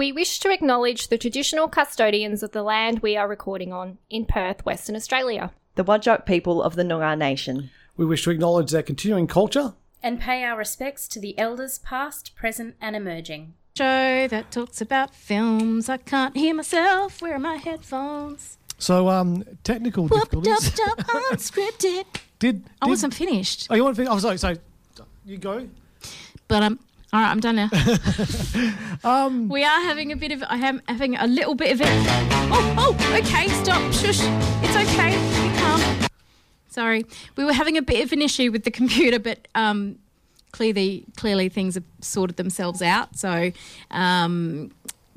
We wish to acknowledge the traditional custodians of the land we are recording on in Perth, Western Australia. The Wadjuk people of the Noongar Nation. We wish to acknowledge their continuing culture. And pay our respects to the elders past, present, and emerging. Show that talks about films. I can't hear myself. Where are my headphones? So, um, technical Whoop, dub, difficulties. dub, unscripted. Did, I wasn't finished. Oh, you want to finish? Oh, sorry, sorry. You go. But um, all right, I'm done now. Um, we are having a bit of. I am having a little bit of it. Oh, oh, okay, stop, shush. It's okay. Be calm. Sorry, we were having a bit of an issue with the computer, but um, clearly, clearly things have sorted themselves out. So, um,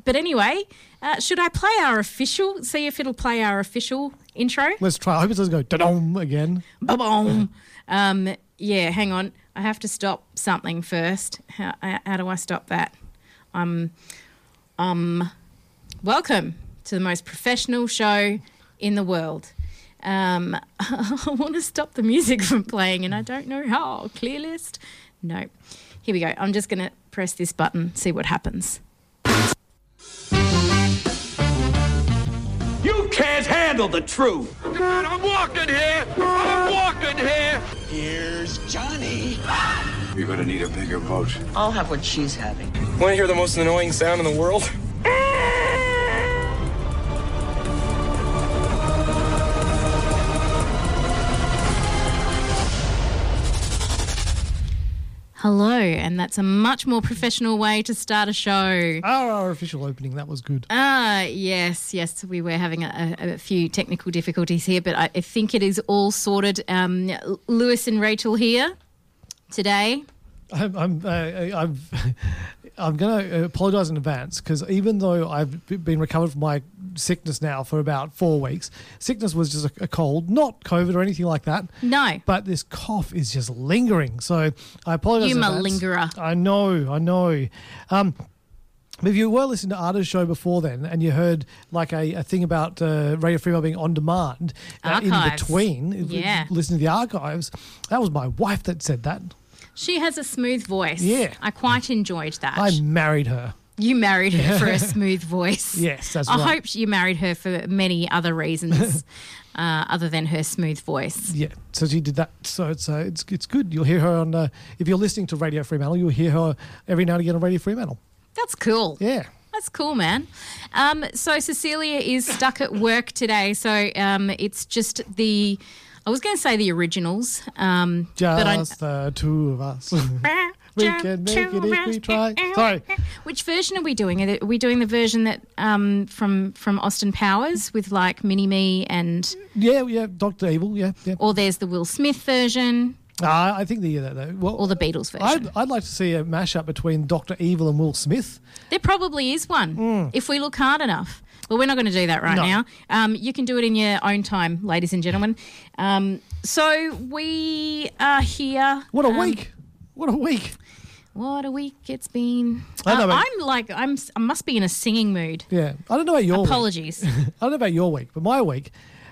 but anyway, uh, should I play our official? See if it'll play our official intro. Let's try. I hope it doesn't go da-dom again. Ba-boom. Um, yeah, hang on. I have to stop something first. How, how how do I stop that? Um, um, welcome to the most professional show in the world. Um, I want to stop the music from playing, and I don't know how. Clear list? No. Here we go. I'm just going to press this button, see what happens. You can't handle the truth. I'm walking here. I'm walking here. Here's Johnny. You're gonna need a bigger boat. I'll have what she's having. Want to hear the most annoying sound in the world? Hello, and that's a much more professional way to start a show. Our, our official opening, that was good. Ah, yes, yes. We were having a, a few technical difficulties here, but I, I think it is all sorted. Um, Lewis and Rachel here today. I'm, I'm, uh, I've, I'm going to apologise in advance because even though I've been recovered from my sickness now for about four weeks, sickness was just a, a cold, not COVID or anything like that. No. But this cough is just lingering. So I apologise. You malingerer. I know, I know. Um, if you were listening to Arda's show before then and you heard like a, a thing about uh, Radio Freeway being on demand uh, in between, Yeah. listening to the archives, that was my wife that said that. She has a smooth voice. Yeah. I quite enjoyed that. I married her. you married her for a smooth voice. Yes, that's I right. hope you married her for many other reasons uh, other than her smooth voice. Yeah, so she did that. So it's uh, it's it's good. You'll hear her on. Uh, if you're listening to Radio Fremantle, you'll hear her every now and again on Radio Fremantle. That's cool. Yeah. That's cool, man. Um, so Cecilia is stuck at work today, so um, it's just the. I was going to say the originals, um, but I, Just the two of us. we can make it if we try. Sorry. Which version are we doing? Are we doing the version that um, from from Austin Powers with like Mini Me and, Yeah, yeah, Doctor Evil. Yeah, yeah. or there's the Will Smith version Uh, I think the, the, though. well, or the Beatles version? I'd, I'd like to see a mashup between Doctor Evil and Will Smith. There probably is one if we look hard enough. But we're not going to do that right. No. now. Um, you can do it in your own time, ladies and gentlemen. Um, so we are here. What a um, week! What a week! What a week it's been. I know, uh, I'm like I'm. I must be in a singing mood. Yeah, I don't know about your week. Apologies. I don't know about your week, but my week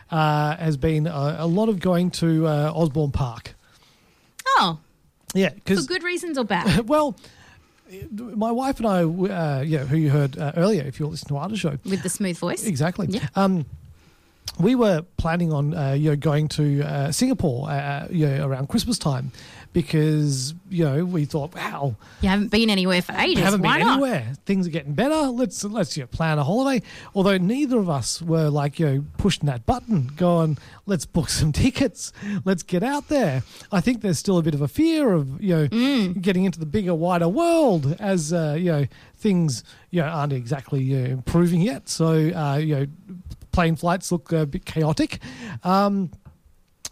uh, has been a, a lot of going to uh, Osborne Park. oh, Yeah, for because good reasons or bad? well, my wife and I, uh, yeah, who you heard uh, earlier, if you're listening to our show, With the smooth voice. exactly. Yeah. Um, we were planning on uh, you know going to uh, Singapore uh, you know, around Christmas time because you know we thought wow You haven't been anywhere for ages. haven't Why been not? anywhere. Things are getting better. Let's let's you know, plan a holiday. Although neither of us were like you know pushing that button going let's book some tickets. Let's get out there. I think there's still a bit of a fear of you know Mm. getting into the bigger wider world as uh, you know things you know aren't exactly you know, improving yet. So uh, you know plane flights look a bit chaotic. Um,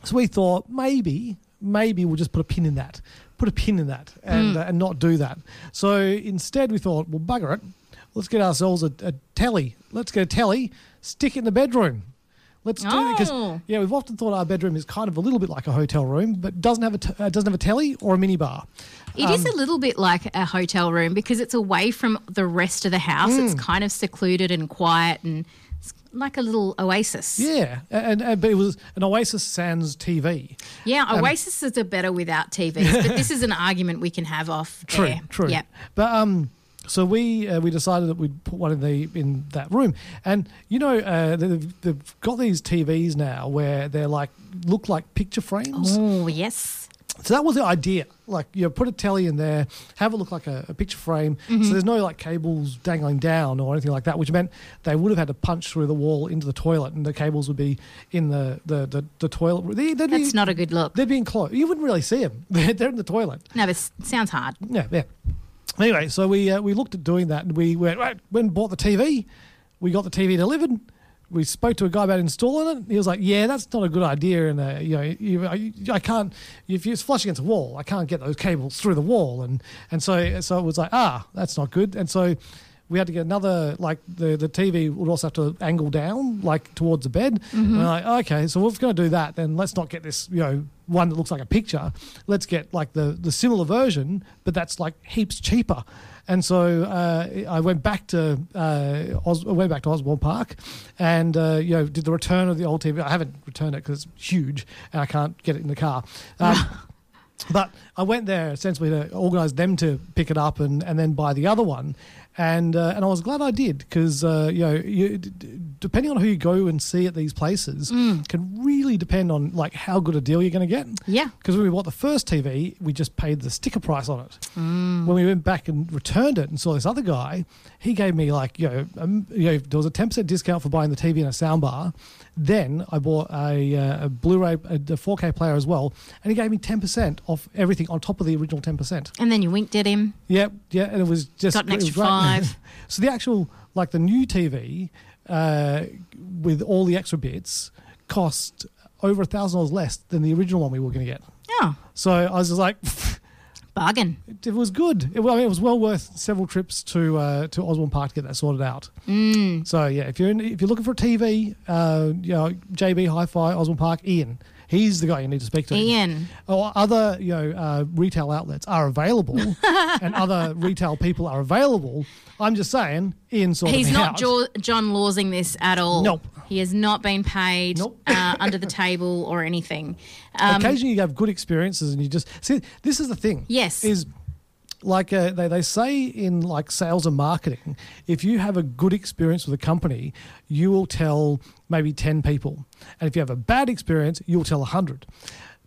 so we thought maybe, maybe we'll just put a pin in that, put a pin in that, and uh, and not do that. So instead, we thought, well, bugger it, let's get ourselves a, a telly. Let's get a telly, stick it in the bedroom. Let's do it because Oh. yeah, we've often thought our bedroom is kind of a little bit like a hotel room, but doesn't have a t- uh, doesn't have a telly or a mini bar. It is a little bit like a hotel room because it's away from the rest of the house. It's Mm. kind of secluded and quiet and it's like a little oasis. Yeah, and, and but it was an Oasis Sans TV. Yeah, Um, oases are better without TVs, but this is an argument we can have off True, there. true. Yeah. But um, so we uh, we decided that we'd put one in the in that room, and you know uh, they've, they've got these TVs now where they're like look like picture frames. Oh, yes. So that was the idea. Like you know, put a telly in there, have it look like a, a picture frame. So there's no like cables dangling down or anything like that, which meant they would have had to punch through the wall into the toilet, and the cables would be in the the the, the toilet. They, That's be, not a good look. They'd be enclosed. You wouldn't really see them. They're, they're in the toilet. No, this sounds hard. Yeah, yeah. Anyway, so we uh, we looked at doing that, and we went right, went and bought the TV. We got the TV delivered. We spoke to a guy about installing it. He was like, "Yeah, that's not a good idea, and uh, you know, you, I, I can't if it's flush against a wall, I can't get those cables through the wall." And and so so it was like, "Ah, that's not good." And so we had to get another like the the TV would also have to angle down like towards the bed. And we're like, okay, so if we're going to do that, then let's not get this you know one that looks like a picture. Let's get like the the similar version, but that's like heaps cheaper. And so uh, I went back to uh, Os- I went back to Osborne Park, and uh, you know did the return of the old TV. I haven't returned it because it's huge and I can't get it in the car. Um, but I went there essentially to organise them to pick it up and, and then buy the other one, and uh, and I was glad I did because uh, you know you, d- depending on who you go and see at these places can really depend on like how good a deal you're going to get. Yeah. Because when we bought the first TV, we just paid the sticker price on it. When we went back and returned it and saw this other guy, he gave me like you know, um, you know there was a ten percent discount for buying the TV and a soundbar. Then I bought a, uh, a Blu-ray, a, a 4K player as well, and he gave me ten percent off everything on top of the original ten percent. And then you winked at him. Yeah, yeah, and it was just Got an extra five. so the actual like the new TV uh, with all the extra bits cost over a thousand dollars less than the original one we were going to get. Yeah. So I was just like, bargain. it, it was good. It, well, I mean, it was well worth several trips to uh, to Osborne Park to get that sorted out. Mm. So yeah, if you're in, if you're looking for a TV, uh, you know JB Hi-Fi Osborne Park, Ian. He's the guy you need to speak to. Ian. Or other, you know, uh, retail outlets are available, and other retail people are available. I'm just saying, Ian sorted He's not jo- John Lawsing this at all. Nope. He has not been paid Nope. uh, under the table or anything. Um, Occasionally, you have good experiences, and you just see. This is the thing. Yes. is like uh, they, they say in like sales and marketing if you have a good experience with a company you will tell maybe 10 people and if you have a bad experience you'll tell 100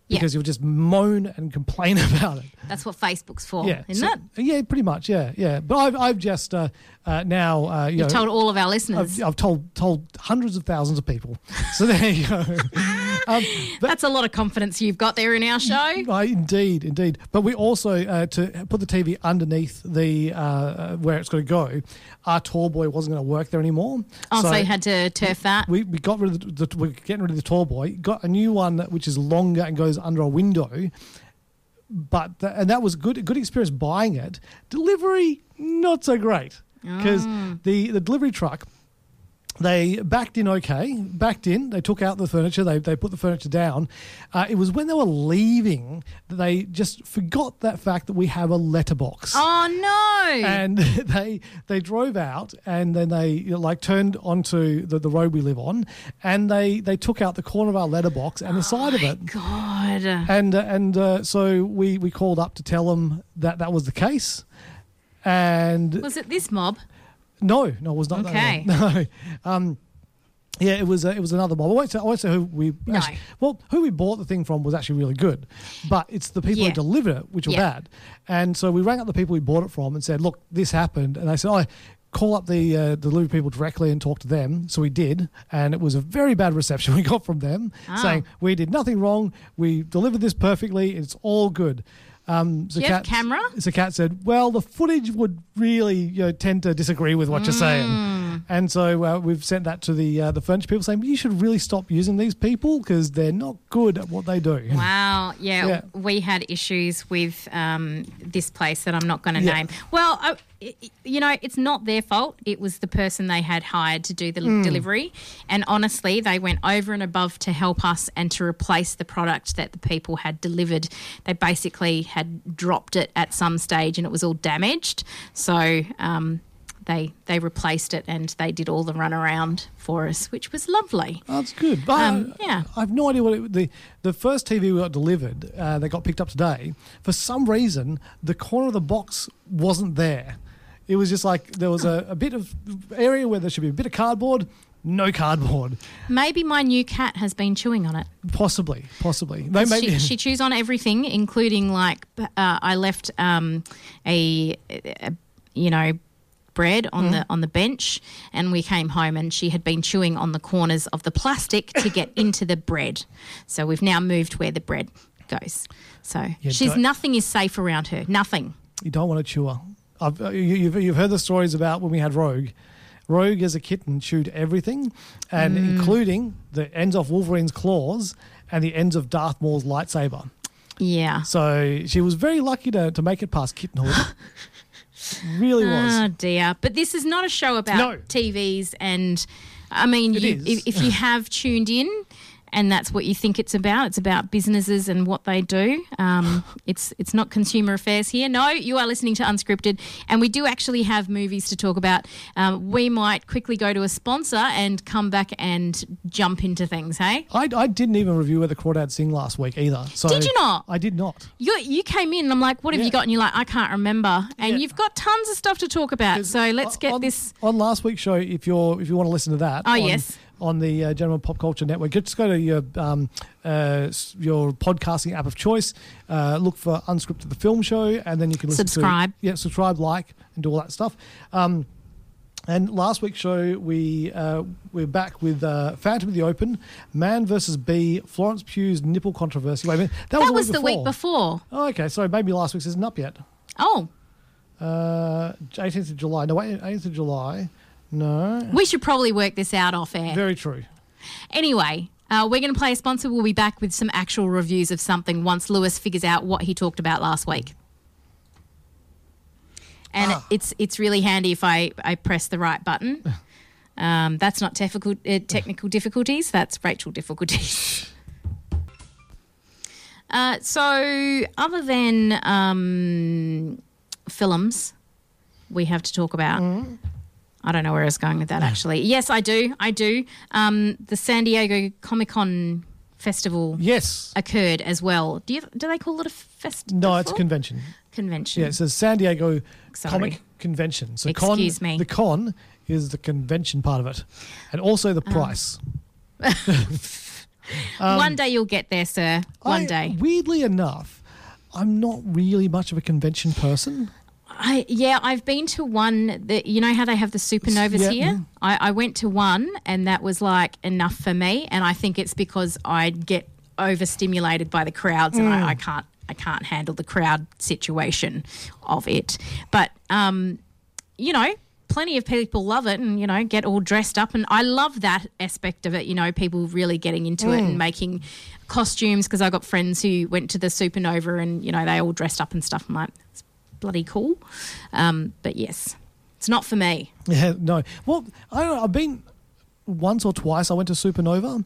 Yeah. because you'll just moan and complain about it that's what Facebook's for, yeah isn't so- it? yeah pretty much yeah yeah but i've, I've just uh, uh, now uh, you You've know told all of our listeners. I've, I've told told hundreds of thousands of people so there you go um, That's a lot of confidence you've got there in our show. Right, indeed, indeed. But we also uh, to put the TV underneath the uh, where it's going to go. Our tall boy wasn't going to work there anymore. Oh, so, you had to turf that. we, we got rid of the, the we're getting rid of the tall boy. Got a new one which is longer and goes under a window. But th- and that was good. A good experience buying it. Delivery not so great because the the delivery truck they backed in okay, backed in. They took out the furniture. They, they put the furniture down. Uh, it was when they were leaving that they just forgot that fact that we have a letterbox. oh no! And they they drove out and then they you know, like turned onto the, the road we live on and they they took out the corner of our letterbox and the side of it. God. And uh, and uh, so we we called up to tell them that that was the case. And Was it this mob? no, no, it was not. that Okay. No, um, yeah, it was. Uh, it was another mob. I won't say. I won't say who we. No. Actually, well, who we bought the thing from was actually really good, but it's the people Yeah. who delivered it which were Yeah. bad. And so we rang up the people we bought it from and said, "Look, this happened." And they said, "Oh." Call up the uh, delivery people directly and talk to them. So we did, and it was a very bad reception we got from them, Ah. saying we did nothing wrong. We delivered this perfectly. It's all good. Um, you have camera? so Kat said, "Well, the footage would really you know, tend to disagree with what you're Mm. saying," and so uh, we've sent that to the uh, the furniture people, saying you should really stop using these people because they're not good at what they do. Wow. Yeah, Yeah. we had issues with um, this place that I'm not going to Yeah. name. Well, I, you know, it's not their fault. It was the person they had hired to do the Hmm. delivery. And honestly, they went over and above to help us and to replace the product that the people had delivered. They basically had dropped it at some stage and it was all damaged. So, um, they, they replaced it and they did all the runaround for us, which was lovely. That's good. But Um, yeah. I have no idea what it, the the first TV we got delivered. Uh, that got picked up today. For some reason, the corner of the box wasn't there. It was just like there was a, a bit of area where there should be a bit of cardboard, no cardboard. Maybe my new cat has been chewing on it. Possibly, possibly. They She, she chews on everything, including like uh, I left um, a, a you know bread on the on the bench, and we came home and she had been chewing on the corners of the plastic to get into the bread. So we've now moved where the bread goes. So she's nothing is safe around her. Nothing. you don't want to chew her. I've, uh, you, you've, you've heard the stories about when we had Rogue. Rogue as a kitten chewed everything, and Mm. including the ends of Wolverine's claws and the ends of Darth Maul's lightsaber. Yeah. So she was very lucky to, to make it past kittenhood. really was. Oh dear! But this is not a show about No. TVs, and I mean, you, if, if you have tuned in, and that's what you think it's about, it's about businesses and what they do. Um, it's it's not consumer affairs here. No, you are listening to Unscripted, and we do actually have movies to talk about. Um, we might quickly go to a sponsor and come back and jump into things. Hey, I, I didn't even review where the Crawdad sing last week either. So Did you not? I did not. you you came in, and I'm like, what have Yeah. you got? And you're like, I can't remember, and Yeah. you've got tons of stuff to talk about. So let's get on, this. on last week's show. If you're if you want to listen to that, Oh, on, yes. On the uh, General Pop Culture Network, just go to your um, uh, your podcasting app of choice. Uh, look for Unscripted the Film Show, and then you can listen Subscribe. To, yeah, subscribe, like, and do all that stuff. Um, and last week's show, we uh, we're back with uh, Phantom of the Open, Man versus Bee, Florence Pugh's nipple controversy. Wait a minute, that was, That was the the week before. Oh, okay, sorry, maybe last week's isn't up yet. Oh, Uh, 18th of July. No, 18th of July. No. we should probably work this out off air. Very true. Anyway, uh, we're going to play a sponsor. We'll be back with some actual reviews of something once Lewis figures out what he talked about last week. And it's it's really handy if I, I press the right button. Um, that's not technical, uh, technical difficulties. That's Rachel difficulties. Uh, so, other than um, films, we have to talk about. I don't know where I was going with that actually. Yes, I do. I do. Um, the San Diego Comic Con festival Yes. occurred as well. Do you do they call it a festival? No, it's a convention. convention. Yeah, it says San Diego Sorry. Comic Convention. So Excuse con, me. The con is the convention part of it, and also the price. One day you'll get there, sir. One Um, I- day. Weirdly enough, I'm not really much of a convention person. I yeah, I've been to one that you know how they have the supernovas Yeah, here. I, I went to one and that was like enough for me, and I think it's because I get overstimulated by the crowds and Mm. I, I can't I can't handle the crowd situation of it. But um, you know, plenty of people love it and you know get all dressed up, and I love that aspect of it. You know, people really getting into it Mm. and making costumes because I got friends who went to the supernova and you know they all dressed up and stuff. I'm like, bloody cool. Um, but yes, it's not for me. Yeah, no. Well, I. I've been once or twice. I went to Supernova,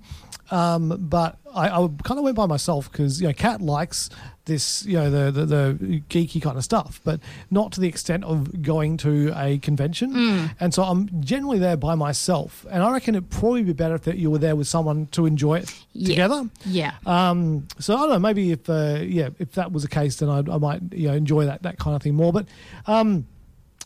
um, but I, I kind of went by myself because you know, Kat likes this, you know, the, the the geeky kind of stuff, but not to the extent of going to a convention. Mm. And so I'm generally there by myself, and I reckon it'd probably be better if you were there with someone to enjoy it Yeah. together. Yeah. Um, so I don't know. Maybe if uh, yeah, if that was the case, then I'd, I might you know enjoy that that kind of thing more. But um,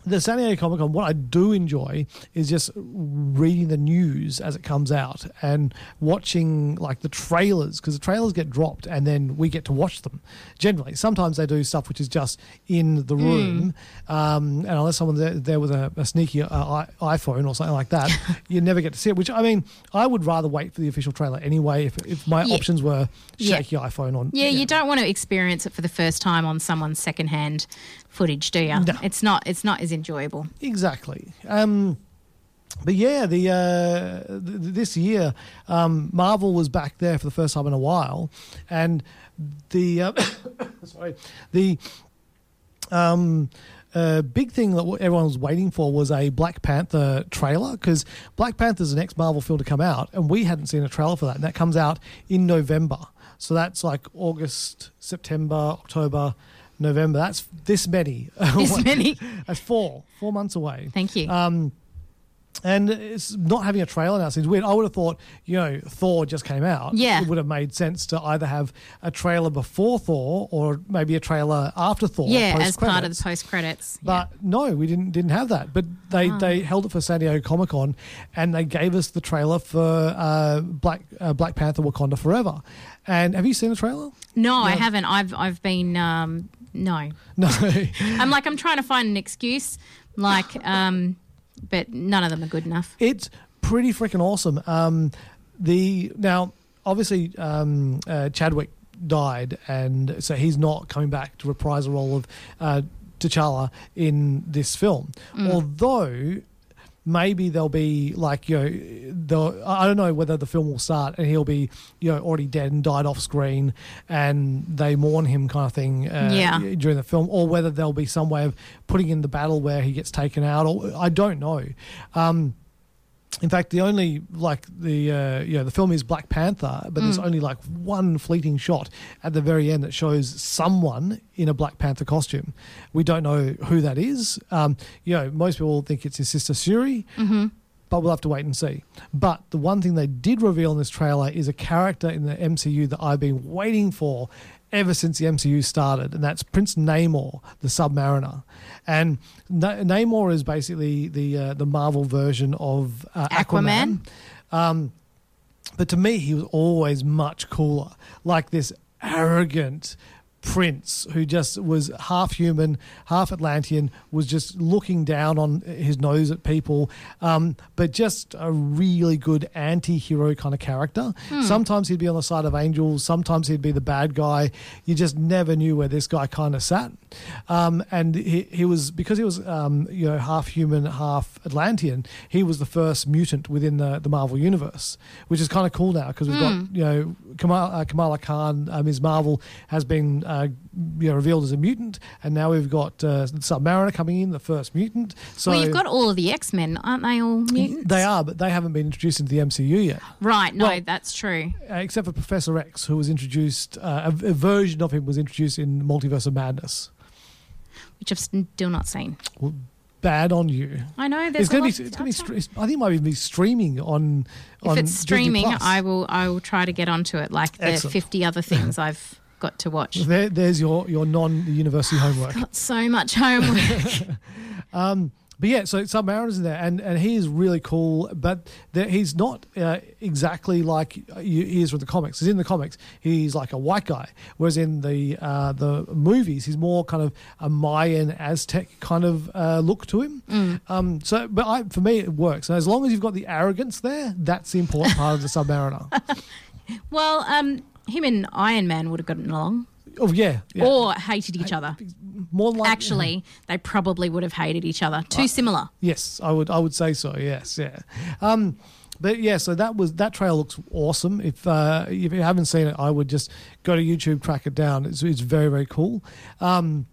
the San Diego Comic Con, what I do enjoy is just reading the news as it comes out and watching like the trailers because the trailers get dropped and then we get to watch them. Generally, sometimes they do stuff which is just in the room, um, and unless someone's there, there with a, a sneaky uh, iPhone or something like that, you never get to see it. Which I mean, I would rather wait for the official trailer anyway. If, if my Yeah. options were Yeah. shaky iPhone on, Yeah, you don't want to experience it for the first time on someone's secondhand footage, do you? No. It's not. It's not as enjoyable. Exactly. Um, but yeah, the, uh, th- this year, um, Marvel was back there for the first time in a while, and the uh, sorry, the um, uh, big thing that everyone was waiting for was a Black Panther trailer because Black Panther is the next Marvel film to come out, and we hadn't seen a trailer for that, and that comes out in November. So that's like August, September, October, November. That's this many. This many. That's four, four months away. Thank you. Um, and it's not having a trailer now seems weird. I would have thought, you know, Thor just came out. Yeah. It would have made sense to either have a trailer before Thor or maybe a trailer after Thor. yeah, as part of the post credits. But no, we didn't didn't have that. But they, Ah. they held it for San Diego Comic Con, and they gave us the trailer for uh, Black uh, Black Panther: Wakanda Forever. And have you seen the trailer? no, I haven't. I've I've been um, no. No. I'm like I'm trying to find an excuse, like, um, but none of them are good enough. it's pretty freaking awesome. Um, the now obviously um, uh, Chadwick died, and so he's not coming back to reprise the role of uh, T'Challa in this film. Although maybe there'll be like you know, the I don't know whether the film will start and he'll be you know already dead and died off screen, and they mourn him kind of thing. Uh, Yeah. during the film, or whether there'll be some way of putting in the battle where he gets taken out, or I don't know. Um, in fact, the only like the uh, you know the film is Black Panther, but there's only like one fleeting shot at the very end that shows someone in a Black Panther costume. We don't know who that is. Um, you know, most people think it's his sister Shuri, but we'll have to wait and see. But the one thing they did reveal in this trailer is a character in the MCU that I've been waiting for ever since the MCU started, and that's Prince Namor, the Submariner. And Na- Namor is basically the uh, the Marvel version of uh, Aquaman. Aquaman? But to me, he was always much cooler, like this arrogant prince who just was half human, half Atlantean, was just looking down on his nose at people, um, but just a really good anti hero kind of character. Sometimes he'd be on the side of angels, sometimes he'd be the bad guy. You just never knew where this guy kind of sat. Um, and he, he was, because he was um, you know, half human, half Atlantean, he was the first mutant within the, the Marvel universe, which is kind of cool now because we've got, you know, Kamala, uh, Kamala Khan, uh, Ms. Marvel, has been uh, you know, revealed as a mutant, and now we've got uh, Submariner coming in, the first mutant. So well, you've got all of the X Men, aren't they all mutants? they are, but they haven't been introduced into the MCU yet, Right, no, Well- that's true. uh, except for Professor X, who was introduced. Uh, a, a version of him was introduced in Multiverse of Madness. Which I've still not seen. Well, Bad on you. I know there's it's going to be. It's going to be. I think it might even be streaming on. If on it's streaming, I will I will try to get onto it like the Excellent. 50 other things I've got to watch. There, there's your your non-university homework. Got so much homework. But yeah, so Submariner's in there, and, and he is really cool. But there, he's not uh, exactly like you, he is with the comics. He's in the comics, he's like a white guy, whereas in the uh, the movies, he's more kind of a Mayan Aztec kind of uh, look to him. Um, so, but I, for me, it works. And as long as you've got the arrogance there, that's the important part of the Submariner. well, um, him and Iron Man would have gotten along. Oh yeah, yeah. Or hated each other. more like, Actually, they probably would have hated each other. Too similar. Yes, I would. I would say so. Yes, yeah. Um, but yeah, so that was that trail looks awesome. If uh, if you haven't seen it, I would just go to YouTube, track it down. It's, it's very very cool. Um,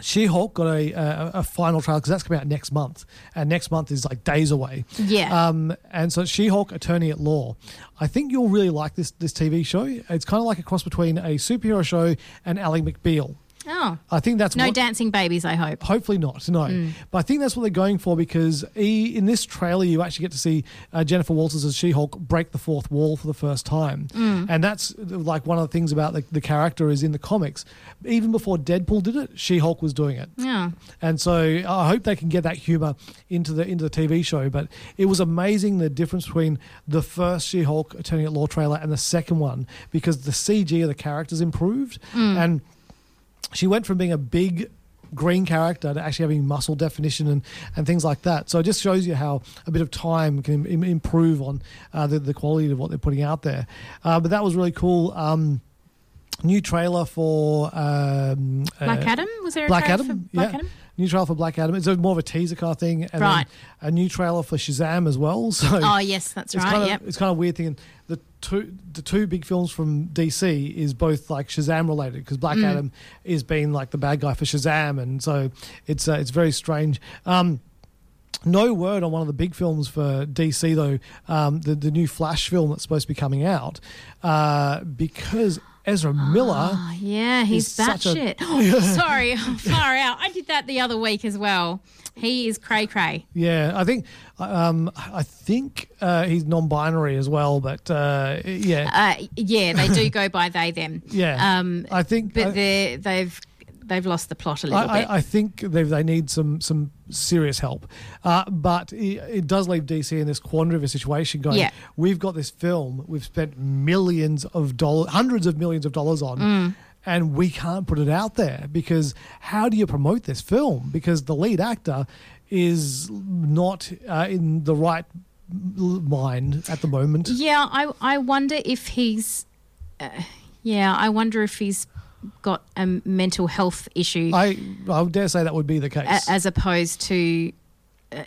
She-Hulk got a, a, a final trial because that's coming out next month, and next month is like days away. Yeah. Um, and so She-Hulk, Attorney at Law. I think you'll really like this this TV show. It's kind of like a cross between a superhero show and Ally McBeal. Oh. I think that's No what, dancing babies, I hope. Hopefully not, no. Hmm. But I think that's what they're going for because e, in this trailer, you actually get to see uh, Jennifer Walters as She Hulk break the fourth wall for the first time. Hmm. And that's like one of the things about the, the character is in the comics. Even before Deadpool did it, She Hulk was doing it. Yeah. And so I hope they can get that humor into the into the TV show. But it was amazing the difference between the first She-Hulk Attorney at Law trailer and the second one because the CG of the characters improved, hmm. and she went from being a big green character to actually having muscle definition and, and things like that. So it just shows you how a bit of time can Im- improve on uh, the, the quality of what they're putting out there. Uh, but that was really cool. Um, new trailer for um, Black uh, Adam? Was there a Black trailer Adam, for Black yeah. Adam? New trailer for Black Adam. It's a more of a teaser kind of thing, and Right. a new trailer for Shazam as well. So Oh, yes, that's it's right. Kind of, yep. It's kind of weird thinking the two the two big films from DC is both like Shazam related because Black Mm. Adam is being like the bad guy for Shazam, and so it's uh, it's very strange. Um, no word on one of the big films for DC though. Um, the the new Flash film that's supposed to be coming out uh, because Ezra Miller. Oh, yeah, he's a- batshit. Oh, sorry, far out. I did that the other week as well. He is cray cray. Yeah, I think um, I think uh, he's non-binary as well, but uh, yeah, Uh, yeah, they do go by they them. yeah. Um, I think but they they've they've lost the plot a little I, bit. I, I think they they need some some serious help, uh, but it, it does leave DC in this quandary of a situation. Going, Yeah. we've got this film we've spent millions of dollars, hundreds of millions of dollars on. Mm. And we can't put it out there because how do you promote this film? Because the lead actor is not uh, in the right mind at the moment. yeah, I I wonder if he's. Uh, yeah, I wonder if he's got a mental health issue. I I dare say that would be the case. as opposed to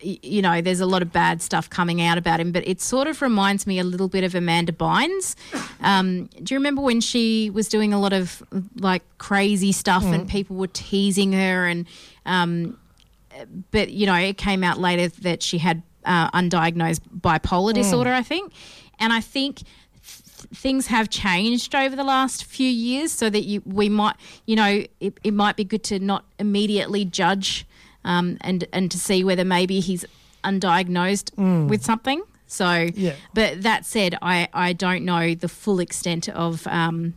you know there's a lot of bad stuff coming out about him but it sort of reminds me a little bit of amanda bynes. Um, do you remember when she was doing a lot of like crazy stuff and people were teasing her and um, but you know it came out later that she had uh, undiagnosed bipolar disorder i think. And i think things have changed over the last few years so that you we might you know it, it might be good to not immediately judge um, and and to see whether maybe he's undiagnosed with something so Yeah. but that said i i don't know the full extent of um,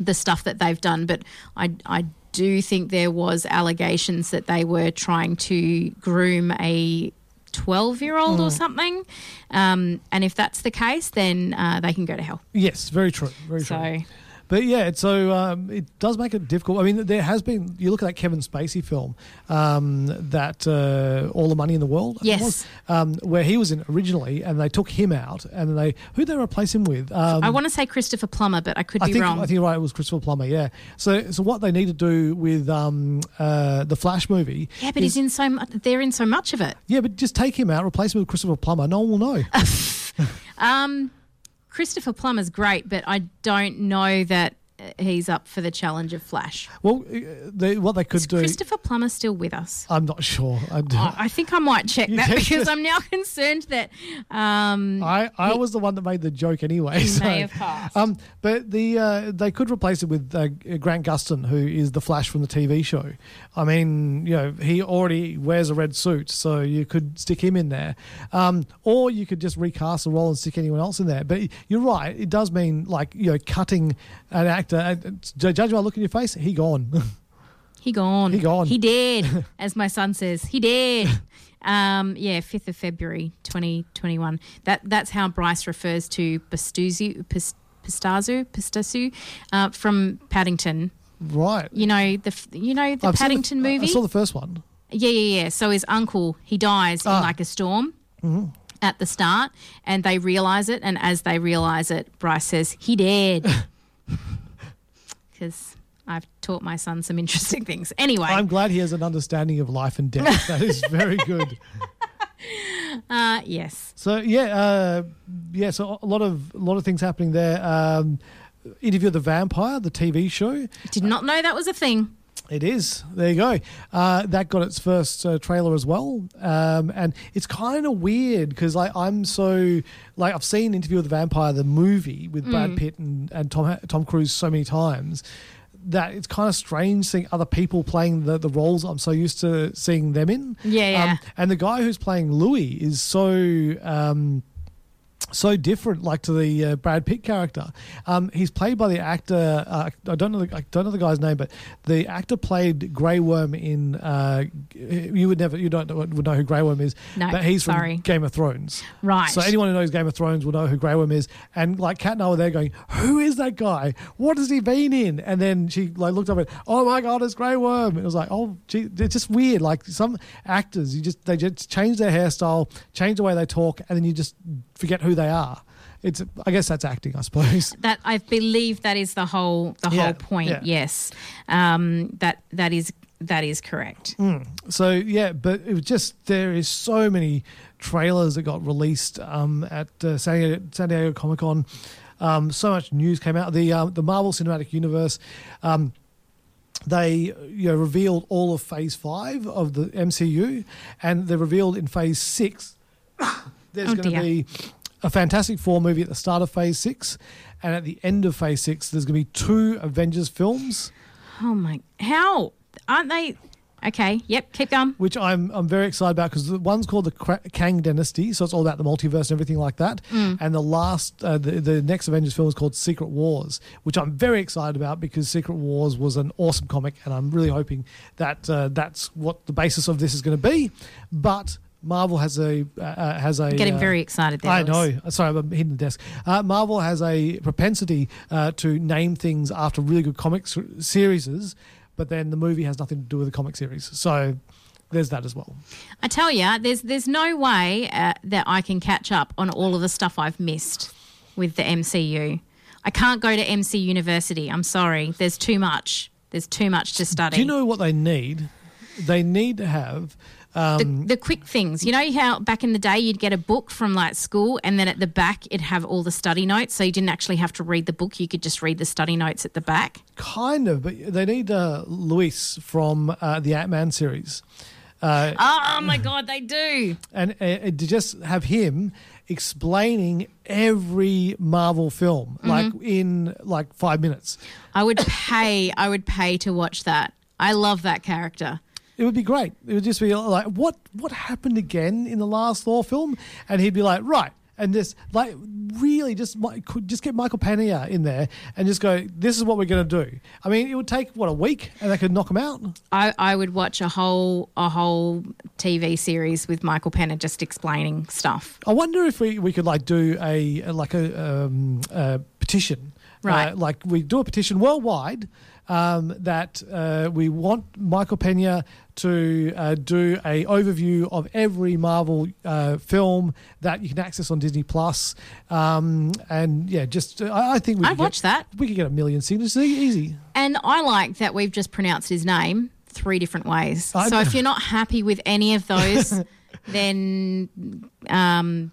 the stuff that they've done, but I, I do think there was allegations that they were trying to groom a 12 year old or something. Um, and if that's the case, then uh, they can go to hell. Yes, very true. Very So, true. But yeah, so um, it does make it difficult. I mean, there has been. You look at that Kevin Spacey film, um, that uh, All the Money in the World, I Yes. was, um, where he was in originally, and they took him out, and they who they replace him with? Um, I want to say Christopher Plummer, but I could I be think wrong. I think you're right. It was Christopher Plummer. Yeah. So so what they need to do with um, uh, the Flash movie? yeah, but is- he's in so much. They're in so much of it. Yeah, but just take him out, replace him with Christopher Plummer. No one will know. Um, Christopher Plummer's great, but I don't know that he's up for the challenge of Flash. well, uh, they, what they could Is do. Christopher Plummer still with us? I'm not sure. I, I I think I might check that because. I'm now concerned that um, I, I was the one that made the joke anyway. he so, may have passed. Um, but the uh, they could replace it with uh, Grant Gustin, who is the Flash from the TV show. I mean, you know, he already wears a red suit, so you could stick him in there, um, or you could just recast the role and stick anyone else in there. But you're right; it does mean like you know cutting an actor. And, uh, judge by look in your face, he gone. He gone. He gone. He did, as my son says. He did. Um, yeah, fifth of February, twenty twenty one. That that's how Bryce refers to Pist- Pistazu, Pistazu, uh, from Paddington. right. You know the you know the I've Paddington I- movie. I saw the first one. Yeah, yeah, yeah. So his uncle, he dies Ah. in like a storm at the start, and they realize it. And as they realize it, Bryce says, "He dead," because I've taught my son some interesting things. Anyway, I'm glad he has an understanding of life and death. that is very good. uh, yes, So yeah, uh, yeah. So a lot of a lot of things happening there. Um, Interview of the Vampire, the TV show. did not know that was a thing. It is. There you go. Uh, that got its first uh, trailer as well, um, and it's kind of weird because like I'm so like I've seen Interview with the Vampire, the movie with Brad Mm. Pitt and, and Tom Tom Cruise so many times that it's kind of strange seeing other people playing the, the roles I'm so used to seeing them in. Yeah, yeah. Um, and the guy who's playing Louis is so. Um, so different, like to the uh, Brad Pitt character. Um, he's played by the actor. Uh, I don't know. The, I don't know the guy's name, but the actor played Grey Worm in. Uh, you would never. You don't know, would know who Grey Worm is. No, but he's sorry. from Game of Thrones. Right. So anyone who knows Game of Thrones will know who Grey Worm is. And like Kat and I were there going, "Who is that guy? What has he been in?" And then she like looked up and, "Oh my god, it's Grey Worm!" It was like, "Oh, gee, it's just weird." Like some actors, you just they just change their hairstyle, change the way they talk, and then you just forget who they are. It's I guess that's acting, I suppose. That I believe that is the whole the Yeah, whole point. yeah. Yes, um, that that is that is correct. So yeah, but it was just there is so many trailers that got released um, at uh, San Diego, San Diego Comic Con. Um, so much news came out. The uh, the Marvel Cinematic Universe. Um, they you know revealed all of Phase Five of the MCU, and they revealed in Phase Six. There's Oh, going to be a Fantastic Four movie at the start of Phase Six, and at the end of Phase Six, there's going to be two Avengers films, Oh my! How aren't they? Okay. Yep. Keep going. which I'm I'm very excited about because the one's called the Kang Dynasty, so it's all about the multiverse and everything like that. And the last, uh, the the next Avengers film is called Secret Wars, which I'm very excited about because Secret Wars was an awesome comic, and I'm really hoping that uh, that's what the basis of this is going to be. But Marvel has a uh, uh, has a Getting uh, very excited there. I know. Sorry, I'm hitting the desk. Uh, Marvel has a propensity uh, to name things after really good comic series, but then the movie has nothing to do with the comic series. So there's that as well. I tell you, there's there's no way uh, that I can catch up on all of the stuff I've missed with the MCU. I can't go to MC University. I'm sorry. There's too much. There's too much to study. Do you know what they need? They need to have. The, Um, the quick things. You know how back in the day you'd get a book from like school and then at the back it'd have all the study notes. So you didn't actually have to read the book. You could just read the study notes at the back. kind of, but they need uh, Luis from uh, the Ant Man series. Uh, Oh my God, they do. and uh, to just have him explaining every Marvel film, Mm-hmm. like in like five minutes. I would pay, I would pay to watch that. I love that character. It would be great. It would just be like, what what happened again in the last Thor film? And he'd be like, right, and just like really just could just get Michael Pena in there and just go, this is what we're going to do. I mean, it would take what a week, and they could knock him out. I, I would watch a whole a whole TV series with Michael Pena just explaining stuff. I wonder if we, we could like do a, a- like a, um, a petition, Right. Uh, like we do a petition worldwide um, that uh, we want Michael Pena to uh, do a overview of every Marvel uh, film that you can access on Disney Plus, um, and yeah, just uh, I, I think we I'd could watch get, that. We could get a million signatures easy. And I like that we've just pronounced his name three different ways. I- so if you're not happy with any of those, then um,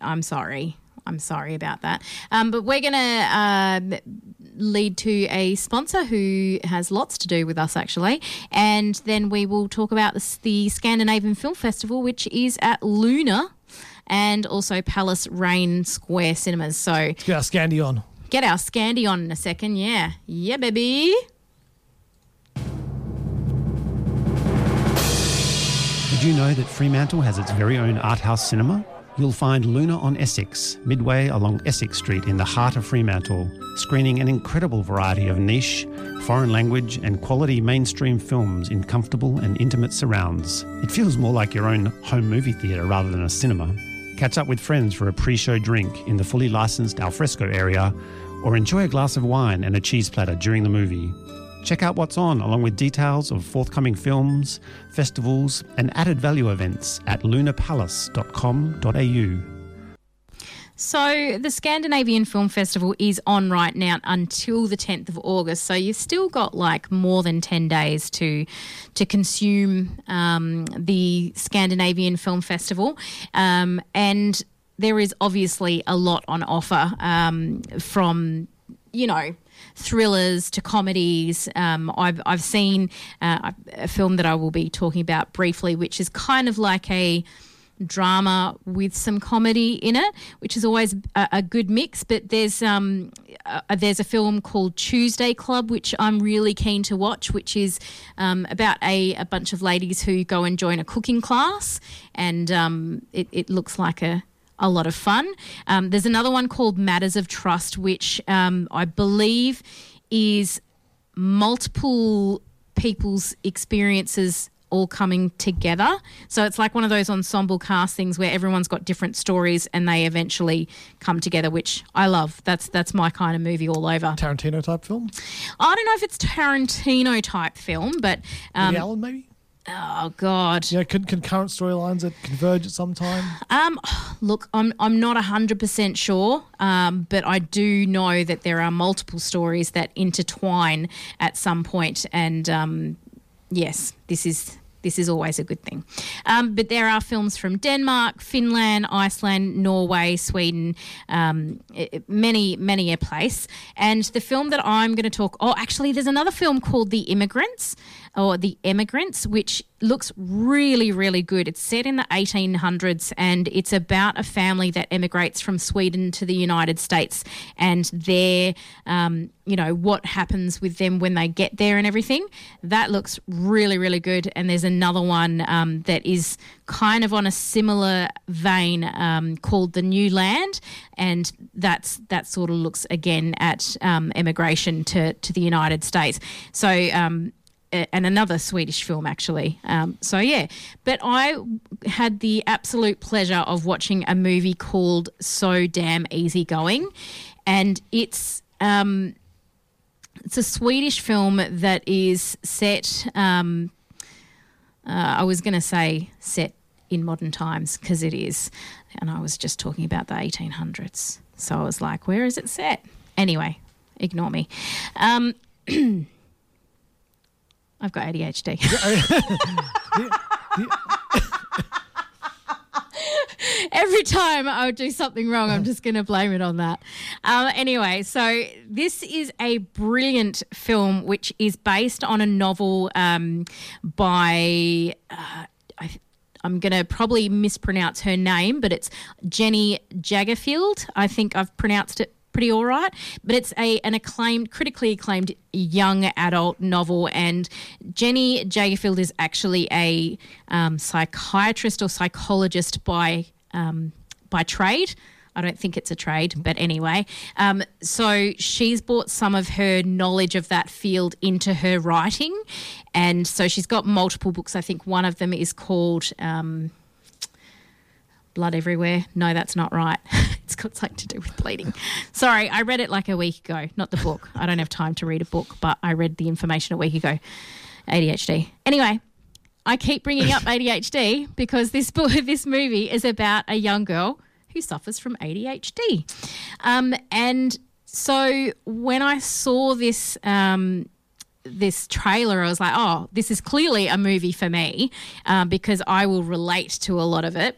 I'm sorry. I'm sorry about that. Um, but we're going to uh, lead to a sponsor who has lots to do with us, actually. And then we will talk about the, the Scandinavian Film Festival, which is at Luna and also Palace Raine Square Cinemas. So Let's get our Scandi on. get our Scandy on in a second. Yeah. Yeah, baby. Did you know that Fremantle has its very own art house cinema? You'll find Luna on Essex, midway along Essex Street in the heart of Fremantle, screening an incredible variety of niche, foreign language, and quality mainstream films in comfortable and intimate surrounds. It feels more like your own home movie theatre rather than a cinema. Catch up with friends for a pre show drink in the fully licensed alfresco area, or enjoy a glass of wine and a cheese platter during the movie. Check out what's on, along with details of forthcoming films, festivals, and added value events at lunapalace.com.au. So the Scandinavian Film Festival is on right now until the 10th of August. So you've still got like more than 10 days to to consume um, the Scandinavian Film Festival, um, and there is obviously a lot on offer um, from you know thrillers to comedies. Um, I've I've seen uh, a film that I will be talking about briefly, which is kind of like a drama with some comedy in it, which is always a, a good mix. But there's um uh, there's a film called Tuesday Club, which I'm really keen to watch, which is um, about a, a bunch of ladies who go and join a cooking class, and um, it, it looks like a a lot of fun. Um, there's another one called Matters of Trust, which um, I believe is multiple people's experiences all coming together. So it's like one of those ensemble cast things where everyone's got different stories and they eventually come together, which I love. That's that's my kind of movie all over. Tarantino type film. I don't know if it's Tarantino type film, but um, Woody Allen, maybe. oh god, Yeah, con- concurrent storylines that converge at some time. Um, look, I'm I'm not hundred percent sure, um, but I do know that there are multiple stories that intertwine at some point, and um, yes, this is this is always a good thing. Um, but there are films from Denmark, Finland, Iceland, Norway, Sweden, um, many many a place. And the film that I'm going to talk, oh, actually, there's another film called The Immigrants. Or The Emigrants, which looks really, really good. It's set in the 1800s and it's about a family that emigrates from Sweden to the United States and their, um, you know, what happens with them when they get there and everything. That looks really, really good. And there's another one um, that is kind of on a similar vein um, called The New Land, and that's that sort of looks again at um, immigration to to the United States. So. Um, and another Swedish film, actually. Um, so, yeah. But I had the absolute pleasure of watching a movie called So Damn Easygoing. And it's. Um, it's a Swedish film that is set. Um, uh, I was going to say set in modern times because it is, and I was just talking about the 1800s. So I was like, where is it set? Anyway, ignore me. I've got ADHD. Every time I would do something wrong, I'm just going to blame it on that. Um, anyway, so this is a brilliant film which is based on a novel um, by. Uh, I, I'm going to probably mispronounce her name, but it's Jenny Jägerfeld. I think I've pronounced it pretty all right. But it's a an acclaimed, critically acclaimed young adult novel, and Jenny Jägerfeld is actually a um, psychiatrist or psychologist by um, by trade. I don't think it's a trade, but anyway. Um, so she's brought some of her knowledge of that field into her writing. And so she's got multiple books. I think one of them is called um, Blood Everywhere. No, that's not right. it's got something to do with bleeding. Sorry, I read it like a week ago, not the book. I don't have time to read a book, but I read the information a week ago. ADHD. Anyway, I keep bringing up ADHD because this book, this movie is about a young girl who suffers from ADHD. Um, and so when I saw this um, this trailer, I was like, oh, this is clearly a movie for me um, because I will relate to a lot of it.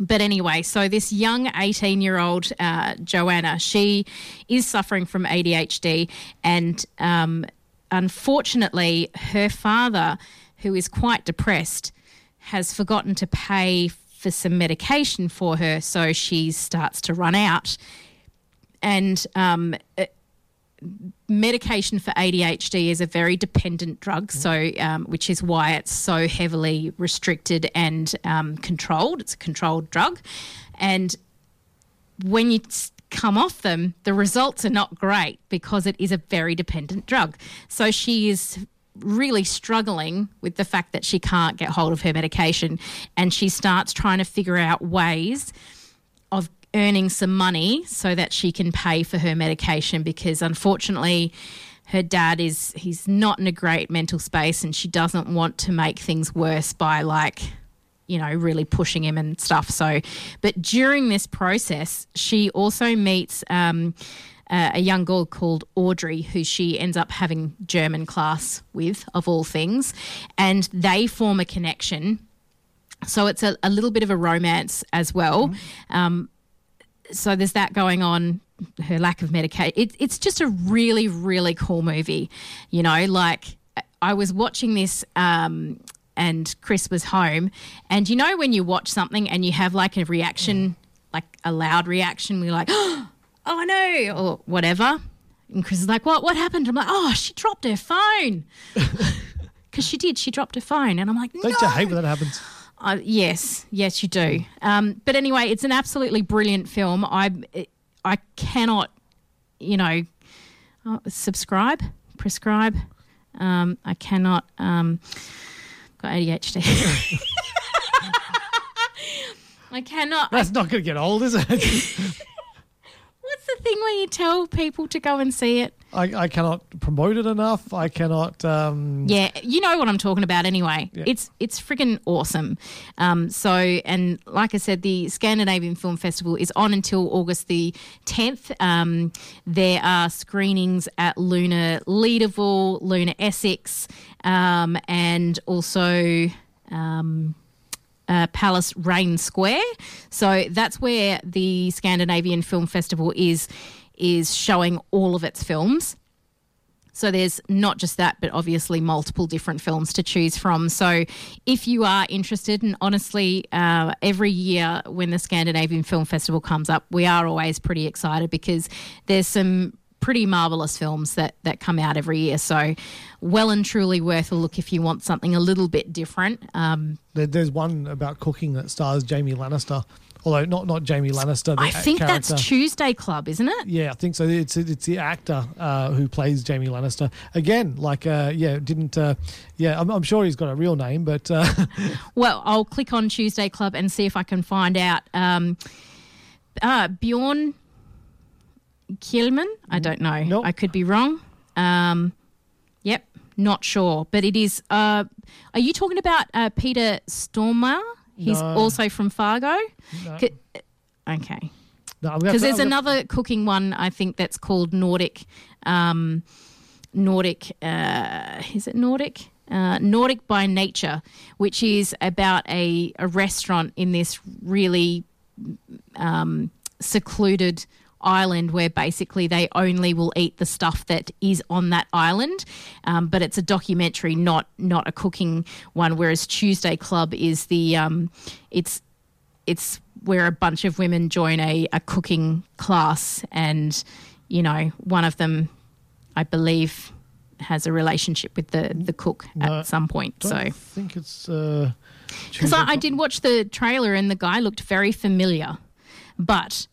But anyway, so this young 18 year old uh, Joanna, she is suffering from ADHD, and um, unfortunately, her father, who is quite depressed, has forgotten to pay for some medication for her, so she starts to run out. And um, medication for ADHD is a very dependent drug, so um, which is why it's so heavily restricted and um, controlled. It's a controlled drug, and when you come off them, the results are not great because it is a very dependent drug. So she is really struggling with the fact that she can't get hold of her medication, and she starts trying to figure out ways earning some money so that she can pay for her medication because unfortunately her dad is he's not in a great mental space and she doesn't want to make things worse by like you know really pushing him and stuff so but during this process she also meets um, uh, a young girl called Audrey, who she ends up having German class with, of all things, and they form a connection. So it's a, a little bit of a romance as well. Um, so there's that going on. Her lack of medication. It, it's just a really, really cool movie. You know, like I was watching this. Um, and Chris was home, and you know when you watch something and you have like a reaction, like a loud reaction, we're like, "Oh, I know," or whatever. And Chris is like, "What? What happened?" I'm like, "Oh, she dropped her phone." Because she did, she dropped her phone, and I'm like, Don't you hate when that happens? Uh, yes, yes, you do. Um, but anyway, it's an absolutely brilliant film. I, I cannot, you know, uh, subscribe, prescribe. Um, I cannot. Um, got ADHD. I cannot. That's not going to get old, is it? What's the thing where you tell people to go and see it? I, I cannot promote it enough. I cannot. Um, Yeah, you know what I'm talking about anyway. Yeah. It's it's freaking awesome. Um, so and like I said, the Scandinavian Film Festival is on until August the 10th. Um, there are screenings at Luna Leederville, Luna Essex, um, and also. Um, uh, Palace Raine Square. So that's where the Scandinavian Film Festival is is showing all of its films. So there's not just that, but obviously multiple different films to choose from. So if you are interested, and honestly, uh, every year when the Scandinavian Film Festival comes up, we are always pretty excited because there's some pretty marvelous films that that come out every year. So well and truly worth a look if you want something a little bit different. Um, There, there's one about cooking that stars Jamie Lannister, although not not Jamie Lannister. The I think character. that's Tuesday Club, isn't it? Yeah, I think so. It's it's the actor uh, who plays Jamie Lannister again. Like, uh, yeah, didn't. Uh, yeah, I'm, I'm sure he's got a real name, but uh, Well, I'll click on Tuesday Club and see if I can find out. Um, uh, Bjorn Kjellman? I don't know. Nope. I could be wrong. Um, yep, not sure. But it is. Uh, are you talking about uh, Peter Stormare? He's No. also from Fargo. No. C- Okay. no, Because there's I'm gonna- another cooking one I think that's called Nordic. Um, Nordic. Uh, is it Nordic? Uh, Nordic by Nature, which is about a, a restaurant in this really um, secluded island where basically they only will eat the stuff that is on that island. Um, but it's a documentary, not not a cooking one. Whereas Tuesday Club is the um, it's it's where a bunch of women join a, a cooking class and you know one of them i believe has a relationship with the the cook No, at some point so think it's uh, because I, I did watch the trailer and the guy looked very familiar but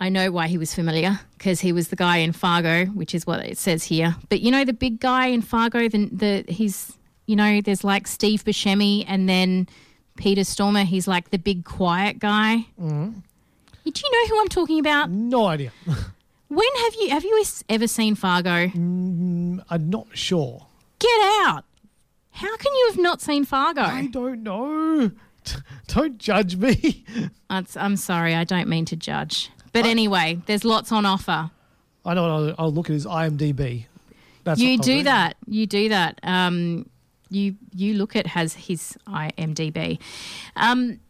i know why he was familiar because he was the guy in fargo which is what it says here but you know the big guy in fargo the, the he's you know there's like steve buscemi and then peter stormare he's like the big quiet guy Mm-hmm. do you know who i'm talking about no idea. when have you have you ever seen fargo I'm not sure. get out how can you have not seen fargo I don't know. Don't judge me. I'm sorry, I don't mean to judge. But anyway, there's lots on offer. I know. I'll, I'll look at his IMDb. That's you do that. You do that. Um, you you look at has his IMDb. Um,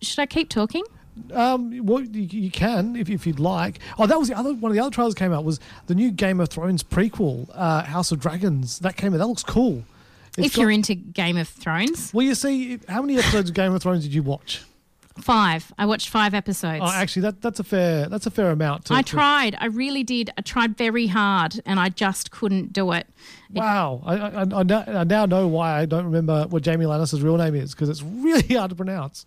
should I keep talking? Um, well, you, you can if, if you'd like. Oh, that was the other one of the other trailers came out was the new Game of Thrones prequel, uh, House of Dragons. That came out. That looks cool. It's if got- you're into Game of Thrones, well, you see, how many episodes of Game of Thrones did you watch? Five. I watched five episodes. Oh, actually, that that's a fair that's a fair amount. To, I to- tried. I really did. I tried very hard, and I just couldn't do it. Wow, I, I, I, now, I now know why I don't remember what Jamie Lannister's real name is because it's really hard to pronounce.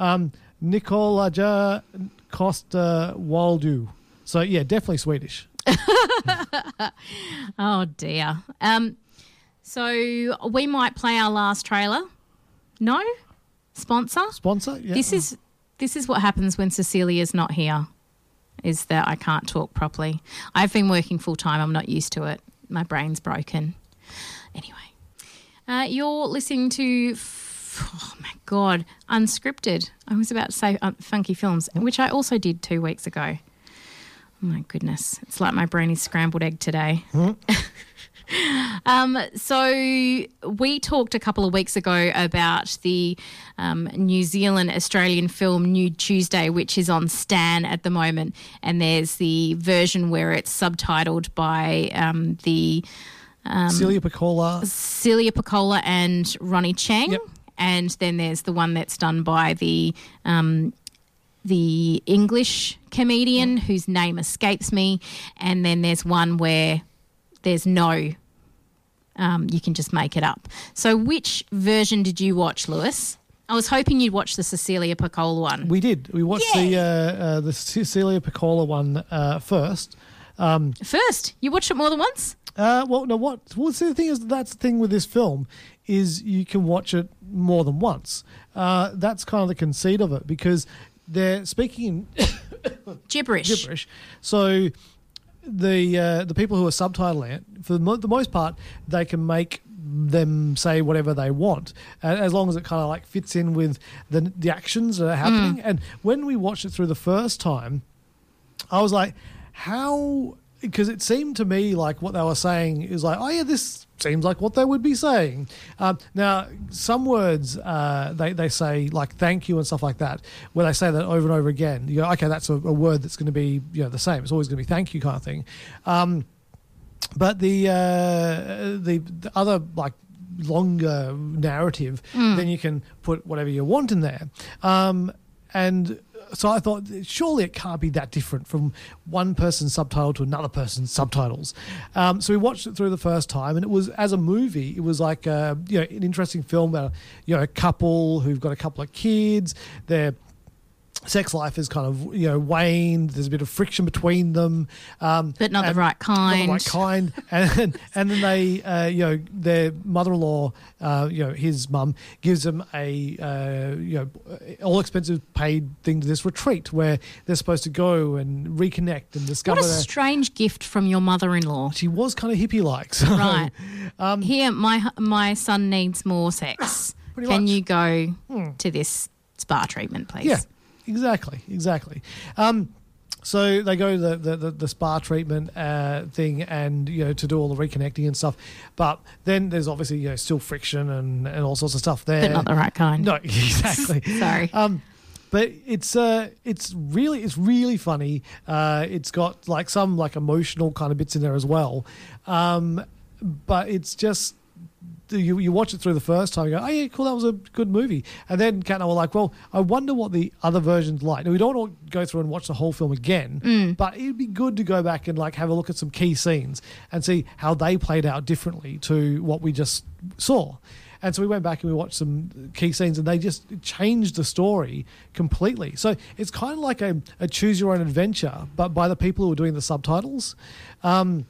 Um, Nicolaja Coster-Waldau. So yeah, definitely Swedish. Oh dear. Um, so we might play our last trailer. No sponsor. Sponsor. Yeah. This is this is what happens when Cecilia's not here. Is that I can't talk properly. I've been working full time. I'm not used to it. My brain's broken. Anyway, uh, you're listening to. Oh my god, unscripted. I was about to say uh, funky films, which I also did two weeks ago. Oh my goodness, it's like my brain is scrambled egg today. Um, so we talked a couple of weeks ago about the um, New Zealand Australian film Nude Tuesday, which is on Stan at the moment, and there's the version where it's subtitled by um, the Celia Pacquola. Celia Pacquola and Ronny Chieng, Yep. and then there's the one that's done by the um, the English comedian whose name escapes me, and then there's one where there's no. Um, you can just make it up. So, which version did you watch, Lewis? I was hoping you'd watch the Cecilia Pacquola one. We did. We watched the uh, uh, the Celia Pacquola one uh, first. First, you watched it more than once. Uh, well, no, what? Well, see, the thing is, that's the thing with this film is you can watch it more than once. Uh, that's kind of the conceit of it because they're speaking Gibberish. gibberish. So the uh, the people who are subtitling it, for the, mo- the most part, they can make them say whatever they want, a- as long as it kind of like fits in with the the actions that are happening. And when we watched it through the first time, I was like, how? Because it seemed to me like what they were saying is like, oh yeah, this seems like what they would be saying. Um, now, some words uh, they they say like thank you and stuff like that, When they say that over and over again. You go, okay, that's a, a word that's going to be you know the same. It's always going to be thank you kind of thing. Um, but the, uh, the the other like longer narrative, then you can put whatever you want in there. Um, and so I thought, surely it can't be that different from one person's subtitle to another person's subtitles. Um, so we watched it through the first time, and it was as a movie, it was like uh, you know an interesting film about you know a couple who've got a couple of kids. They're sex life is kind of you know waned. There's a bit of friction between them, um, But not the and- right Not the kind. right kind, and and then they uh, you know their mother-in-law, uh, you know his mum gives them a uh, you know all expenses paid thing to this retreat where they're supposed to go and reconnect and discover. What a their, strange gift from your mother-in-law. she was kind of hippie-like, so, Right. Here, my my son needs more sex. Can much. you go to this spa treatment, please? Yeah, exactly, exactly. Um, so they go the, the, the, spa treatment uh, thing and you know to do all the reconnecting and stuff, but then there's obviously you know still friction and, and all sorts of stuff there. But not the right kind. No, exactly. Sorry. Um, but it's uh, it's really it's really funny. Uh, it's got like some like emotional kind of bits in there as well. Um, but it's just you, you watch it through the first time, you go, oh yeah, cool, that was a good movie. And then Kat and I were like, well, I wonder what the other version's like. Now we don't want to go through and watch the whole film again, but it'd be good to go back and like have a look at some key scenes and see how they played out differently to what we just saw. And so we went back and we watched some key scenes, and they just changed the story completely. So it's kind of like a, a choose your own adventure, but by the people who are doing the subtitles. Um,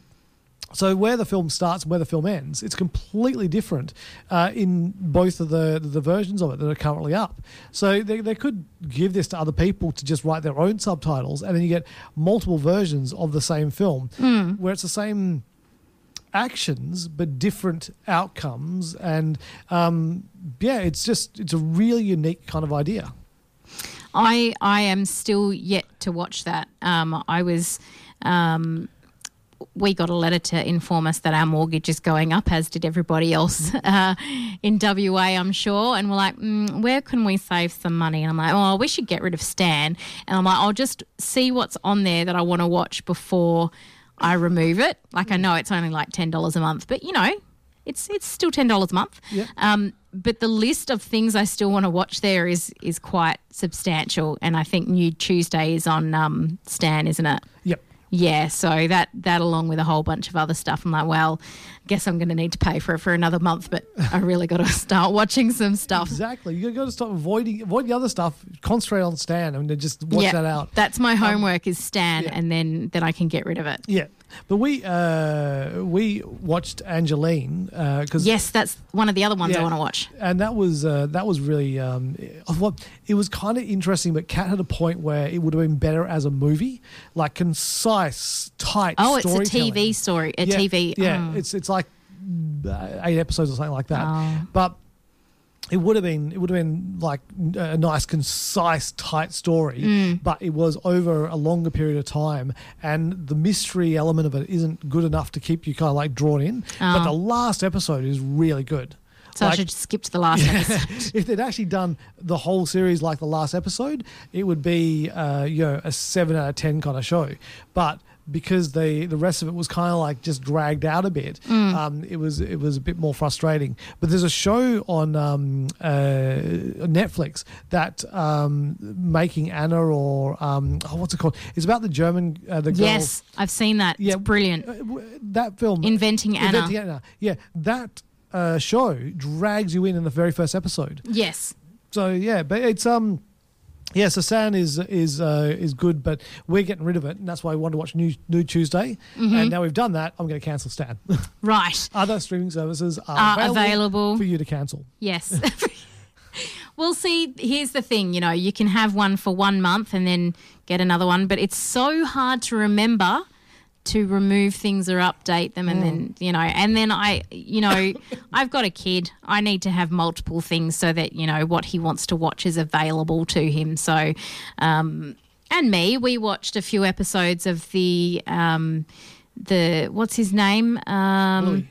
so where the film starts and where the film ends, it's completely different uh, in both of the the versions of it that are currently up. So they, they could give this to other people to just write their own subtitles, and then you get multiple versions of the same film where it's the same actions but different outcomes, and um, yeah, it's just it's a really unique kind of idea. I I am still yet to watch that. Um, I was. Um, we got a letter to inform us that our mortgage is going up, as did everybody else uh, in WA, I'm sure. And we're like, mm, where can we save some money? And I'm like, oh, we should get rid of Stan. And I'm like, I'll just see what's on there that I want to watch before I remove it. Like, I know it's only like $10 a month, but you know, it's it's still $10 a month. Yeah. Um, but the list of things I still want to watch there is is quite substantial. And I think Nude Tuesday is on um, Stan, isn't it? Yep. Yeah, so that that along with a whole bunch of other stuff, I'm like, well, I guess I'm going to need to pay for it for another month, but I really got to start watching some stuff. Exactly. You got to stop avoiding avoid the other stuff. Concentrate on Stan and then just watch yeah, that out. That's my um, homework is Stan, yeah. and then then I can get rid of it. Yeah, but we uh, we watched Angeline because Yes, that's one of the other ones I want to watch. and that was uh, that was really um, well, it was kind of interesting. But Cat had a point where it would have been better as a movie, like concise, tight. Oh, it's a. TV story, a yeah, TV. Yeah, oh. it's it's like uh, eight episodes or something like that. Oh. But it would have been it would have been like a nice, concise, tight story. Mm. But it was over a longer period of time, and the mystery element of it isn't good enough to keep you kind of like drawn in. But Oh. the last episode is really good. so I should skip to the last episode. if they'd actually done the whole series like the last episode, it would be uh, you know a seven out of ten kind of show. But because they the rest of it was kind of like just dragged out a bit, um, it was it was a bit more frustrating. But there's a show on um, uh, Netflix that um, making Anna or um, oh, what's it called? It's about the German uh, the girl. yes, I've seen that. Yeah, it's brilliant. uh, that film Inventing Anna. Inventing Anna. Yeah, that uh, show drags you in in the very first episode. Yes. So yeah, but it's um yeah, so San is is uh, is good, but we're getting rid of it, and that's why we wanted to watch New Nude Tuesday. Mm-hmm. And now we've done that, I'm going to cancel Stan. Right. Other streaming services are, Are available, available. for you to cancel. Yes. well, see, here's the thing you know, you can have one for one month and then get another one, but it's so hard to remember to remove things or update them and then you know and then i you know i've got a kid i need to have multiple things so that you know what he wants to watch is available to him so um and me we watched a few episodes of the um the what's his name um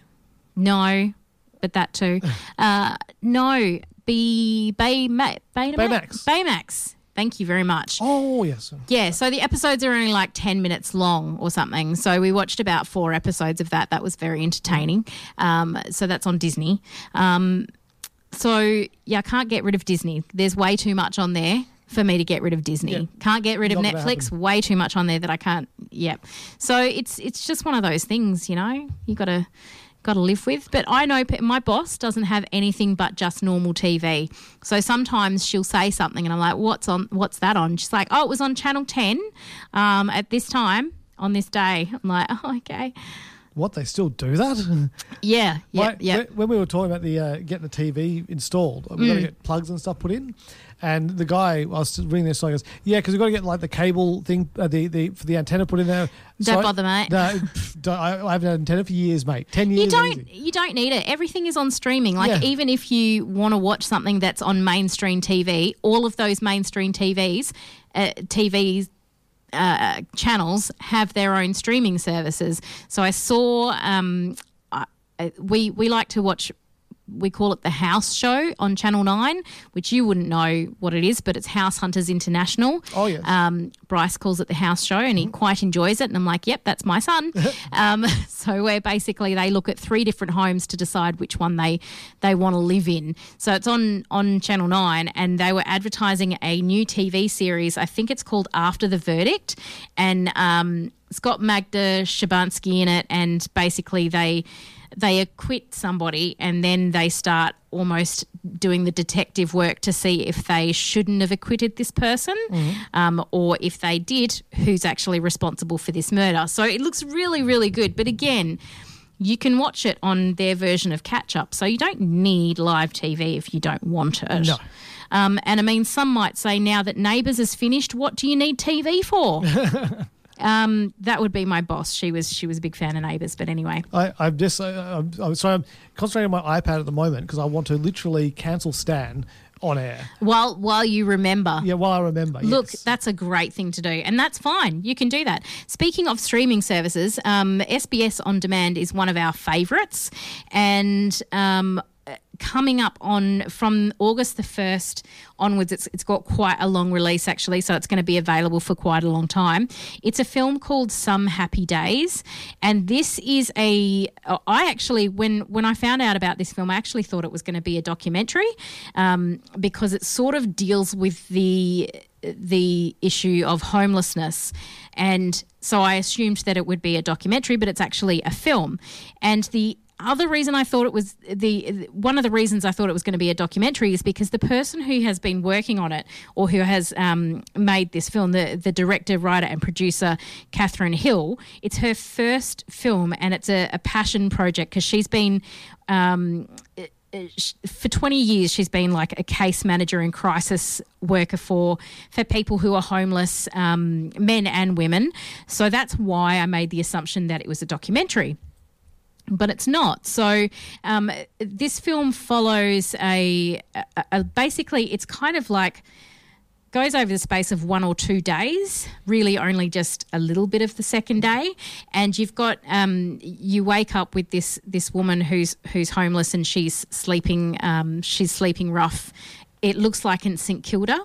no, but that too. Uh, no, B Bay Ma- Betamax? Baymax. Baymax. Thank you very much. Oh yes. Yeah, so the episodes are only like 10 minutes long or something. So we watched about four episodes of that. That was very entertaining. Um, so that's on Disney. Um, so, yeah, I can't get rid of Disney. There's way too much on there for me to get rid of Disney. Yeah. Can't get rid of Not gonna Netflix. Way too much on there that I can't. Yep. So it's it's just one of those things, you know. You got to got to live with. But I know my boss doesn't have anything but just normal TV. So sometimes she'll say something, and I'm like, "What's on? What's that on?" She's like, "Oh, it was on Channel 10 um, at this time on this day." I'm like, "Oh, okay." What they still do that? Yeah, yeah, yeah. when- we were talking about the uh, getting the TV installed, we got to Mm. get plugs and stuff put in. And the guy, I was reading this, so goes, "Yeah, because we got to get like the cable thing, uh, the the for the antenna put in there." Don't So- bother, mate. No, don't- I, I haven't had an antenna for years, mate. Ten years. You don't easy. you don't need it. Everything is on streaming. Like Yeah. even if you want to watch something that's on mainstream TV, all of those mainstream TVs, uh, TVs uh, channels have their own streaming services. So I saw um, I, we we like to watch. We call it the House Show on Channel Nine, which you wouldn't know what it is, but it's House Hunters International. Oh, yes. Um, Bryce calls it the House Show, and he quite enjoys it. And I'm like, "Yep, that's my son." um, so where basically they look at three different homes to decide which one they they want to live in. So it's on on Channel Nine, and they were advertising a new TV series. I think it's called After the Verdict, and um, it's got Magda Szubanski in it, and basically they they acquit somebody and then they start almost doing the detective work to see if they shouldn't have acquitted this person um, or if they did, who's actually responsible for this murder. So it looks really, really good. But again, you can watch it on their version of catch up. So you don't need live TV if you don't want it. No. Um, and I mean, some might say now that Neighbours is finished, what do you need TV for? um, that would be my boss. She was she was a big fan of Neighbours, but anyway. I, I'm just, uh, I'm, I'm sorry, I'm concentrating on my iPad at the moment because I want to literally cancel Stan on air. While while you remember. Yeah, while I remember. Look, yes. that's a great thing to do, and that's fine. You can do that. Speaking of streaming services, um, SBS On Demand is one of our favourites, and um, coming up on from August the first onwards, it's it's got quite a long release actually, so it's going to be available for quite a long time. It's a film called Some Happy Days, and this is a. I actually when when I found out about this film, I actually thought it was going to be a documentary um, because it sort of deals with the the issue of homelessness. And so I assumed that it would be a documentary, but it's actually a film. And the other reason I thought it was the one of the reasons I thought it was going to be a documentary is because the person who has been working on it or who has um, made this film, the the director, writer, and producer Catherine Hill, it's her first film and it's a, a passion project because she's been. Um, for 20 years she's been like a case manager and crisis worker for for people who are homeless um, men and women so that's why i made the assumption that it was a documentary but it's not. So um, this film follows a, a, a basically it's kind of like goes over the space of one or two days, really only just a little bit of the second day, and you've got um, you wake up with this this woman who's who's homeless and she's sleeping um, she's sleeping rough. It looks like in St Kilda,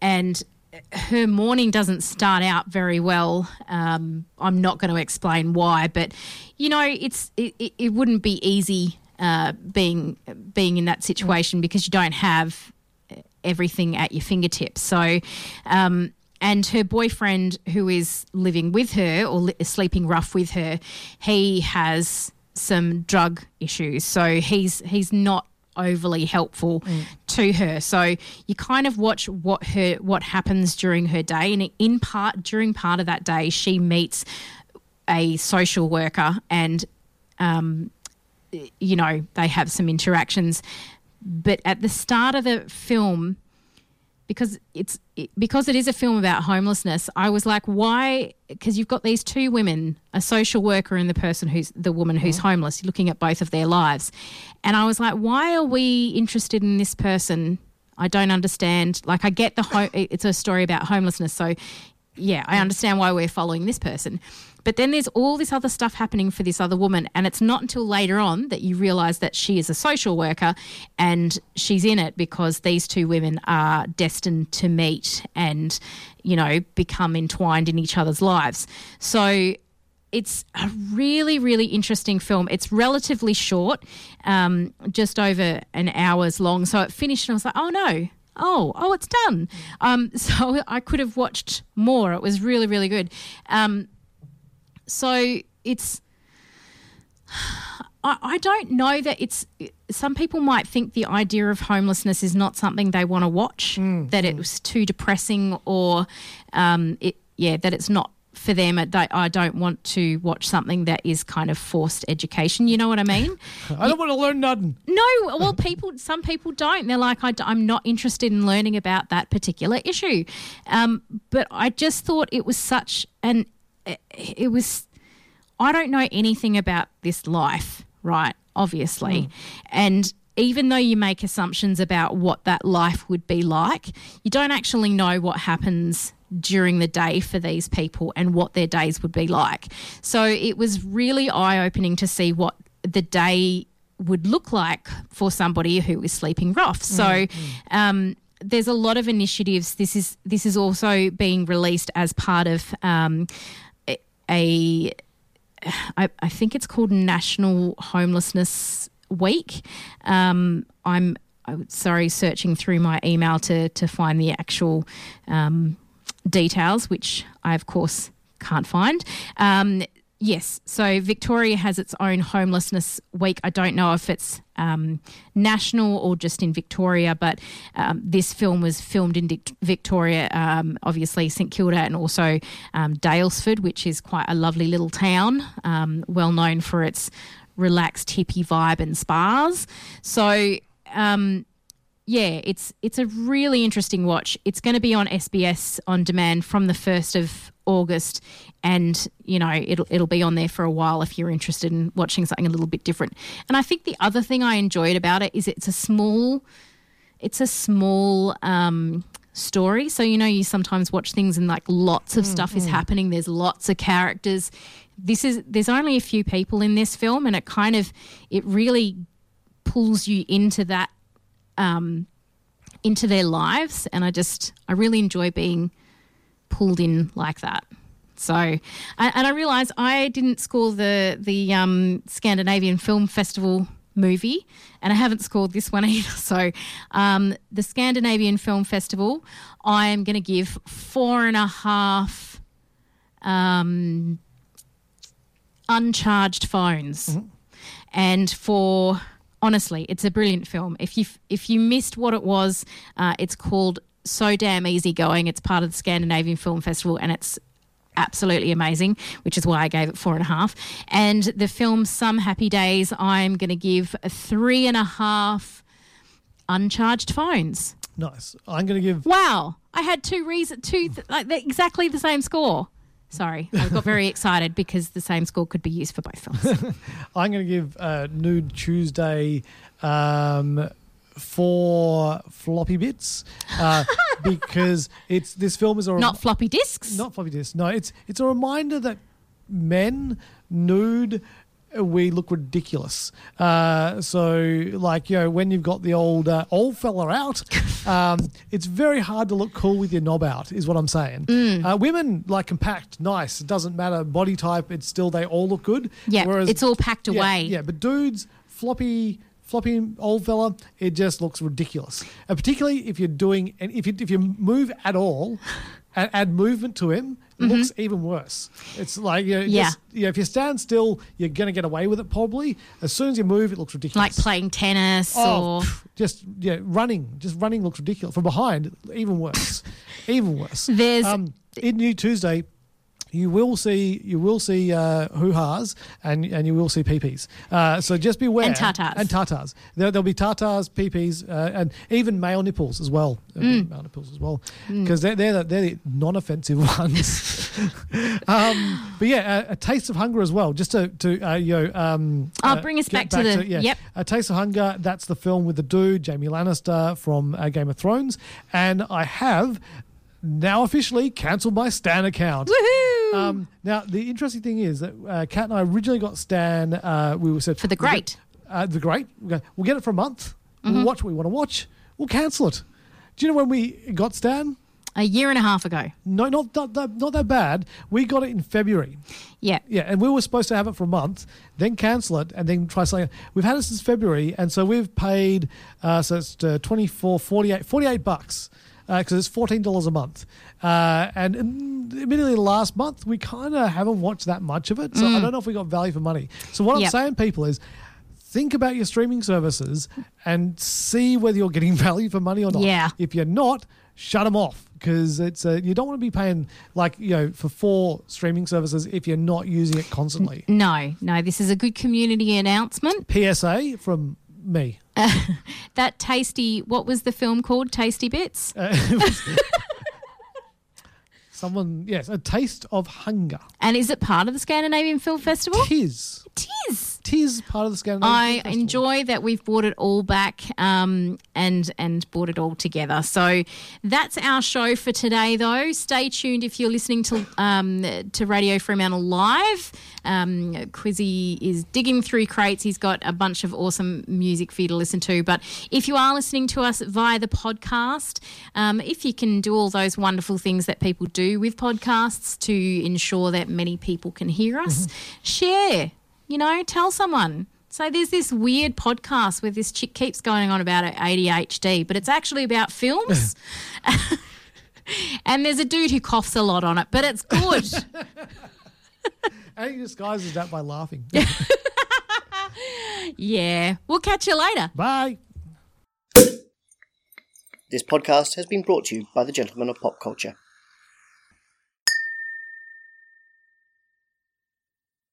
and her morning doesn't start out very well. Um, I'm not going to explain why, but you know, it's it, it, wouldn't be easy uh, being being in that situation because you don't have everything at your fingertips. So, um, and her boyfriend, who is living with her or li- sleeping rough with her, he has some drug issues. So he's he's not overly helpful to her. So you kind of watch what her what happens during her day, and in part during part of that day, she meets a social worker, and um, you know they have some interactions. But at the start of the film, because it's it, because it is a film about homelessness, I was like, why? Because you've got these two women, a social worker and the person who's the woman who's mm. homeless, looking at both of their lives, and I was like, why are we interested in this person? I don't understand. Like, I get the ho- it's a story about homelessness, so yeah, I understand why we're following this person. But then there's all this other stuff happening for this other woman. And it's not until later on that you realize that she is a social worker and she's in it because these two women are destined to meet and, you know, become entwined in each other's lives. So it's a really, really interesting film. It's relatively short, um, just over an hour's long. So it finished and I was like, oh no. Oh, oh, it's done. Um, so I could have watched more. It was really, really good. Um, so it's I, I don't know that it's some people might think the idea of homelessness is not something they want to watch that it was too depressing or um, it yeah that it's not for them I don't want to watch something that is kind of forced education you know what I mean I don't want to learn nothing. no, well, people, some people don't. They're like, I, am not interested in learning about that particular issue. Um, but I just thought it was such an, it was, I don't know anything about this life, right? Obviously. And even though you make assumptions about what that life would be like, you don't actually know what happens during the day for these people and what their days would be like. So it was really eye opening to see what the day would look like for somebody who is sleeping rough. So, um, there's a lot of initiatives. This is this is also being released as part of um, a, I, I think it's called National Homelessness Week. Um, I'm I was- sorry searching through my email to to find the actual um, details, which I of course can't find. Um, yes, so Victoria has its own homelessness week. I don't know if it's um, national or just in Victoria, but um, this film was filmed in Vic- Victoria, um, obviously St Kilda, and also um, Daylesford, which is quite a lovely little town, um, well known for its relaxed hippie vibe and spas. So. Um, yeah, it's it's a really interesting watch. It's going to be on SBS on demand from the first of August, and you know it'll it'll be on there for a while if you're interested in watching something a little bit different. And I think the other thing I enjoyed about it is it's a small, it's a small um, story. So you know you sometimes watch things and like lots of stuff is happening. There's lots of characters. This is there's only a few people in this film, and it kind of it really pulls you into that um, into their lives, and I just I really enjoy being pulled in like that. So, and, and I realised I didn't score the the um, Scandinavian Film Festival movie, and I haven't scored this one either. So, um, the Scandinavian Film Festival, I am going to give four and a half um, uncharged phones, and for honestly, it's a brilliant film. If you if you missed what it was, uh, it's called So Damn Easygoing. It's part of the Scandinavian Film Festival, and it's absolutely amazing, which is why I gave it four and a half. And the film Some Happy Days, I'm going to give three and a half uncharged phones. Nice. I'm going to give. Wow, I had two reason two th- like they're exactly the same score. Sorry, I got very excited because the same score could be used for both films. I'm going to give uh, Nude Tuesday um, four floppy bits uh, because it's this film is a Not floppy disks. not floppy disks. No, it's it's a reminder that men nude we look ridiculous. Uh, so, like you know, when you've got the old uh, old fella out, um, it's very hard to look cool with your knob out. Is what I'm saying. Mm. Uh, women like compact, nice. It doesn't matter body type. It's still they all look good. Yeah, Whereas- it's all packed yeah, away. Yeah, but dudes, floppy, floppy old fella, it just looks ridiculous. And particularly if you're doing, and if you if you move at all, and add movement to him, it looks even worse. It's like you know, Mm-hmm. Yeah. just, you know, if you stand still, you're gonna get away with it probably. As soon as you move, it looks ridiculous. like playing tennis Oh, or just yeah, running, just running looks ridiculous from behind. Even worse, even worse. There's- um, in Nude Tuesday. You will see, you will see uh, hoo-has and and you will see peepees. Uh, so just beware. And tatas. And tatas. There, there'll be tatas, peepees, uh, and even male nipples as well. Mm. Male nipples as well, because they're they're the, they're the non-offensive ones. um, but yeah, a, a taste of hunger as well. Just to to uh, you know, um, Oh, uh, bring us get back to the- yep. a Taste of Hunger, that's the film with the dude, Jamie Lannister from uh, Game of Thrones. And I have now officially cancelled my Stan account. Woohoo! Um, now the interesting thing is that uh, Kat and I originally got Stan. Uh, we were said For the we'll great. get- uh, the great. We'll, go, we'll get it for a month. Mm-hmm. We'll watch what we want to watch. We'll cancel it. Do you know when we got Stan? a year and a half ago. No, not that, that, not that bad. We got it in February. Yeah. Yeah, and we were supposed to have it for a month, then cancel it, and then try something. We've had it since February, and so we've paid, uh, so it's uh, 24, 48, 48 bucks, because it's $14 a month. Uh, and mm, admittedly, last month, we kind of haven't watched that much of it, so I don't know if we got value for money. So what I'm Yep. saying, people, is think about your streaming services and see whether you're getting value for money or not. Yeah. If you're not, shut them off because it's uh, you don't want to be paying like you know for four streaming services if you're not using it constantly. No, no, this is a good community announcement. PSA from me. That tasty, what was the film called? Tasty Bits? Uh, Someone, yes, a taste of hunger. and is it part of the Scandinavian Film Festival? Tis, Tis. tis part of the Scandinavian. I Film Festival. I enjoy that we've brought it all back um, and and brought it all together. So that's our show for today. Though, stay tuned if you're listening to um, to Radio Fremantle live. Um, Quizzy is digging through crates. He's got a bunch of awesome music for you to listen to. But if you are listening to us via the podcast, um, if you can do all those wonderful things that people do with podcasts to ensure that many people can hear us, share. You know, tell someone. So there's this weird podcast where this chick keeps going on about ADHD, but it's actually about films. and there's a dude who coughs a lot on it, but it's good. And he disguises that by laughing. yeah. We'll catch you later. Bye. This podcast has been brought to you by the Gentlemen of Pop Culture.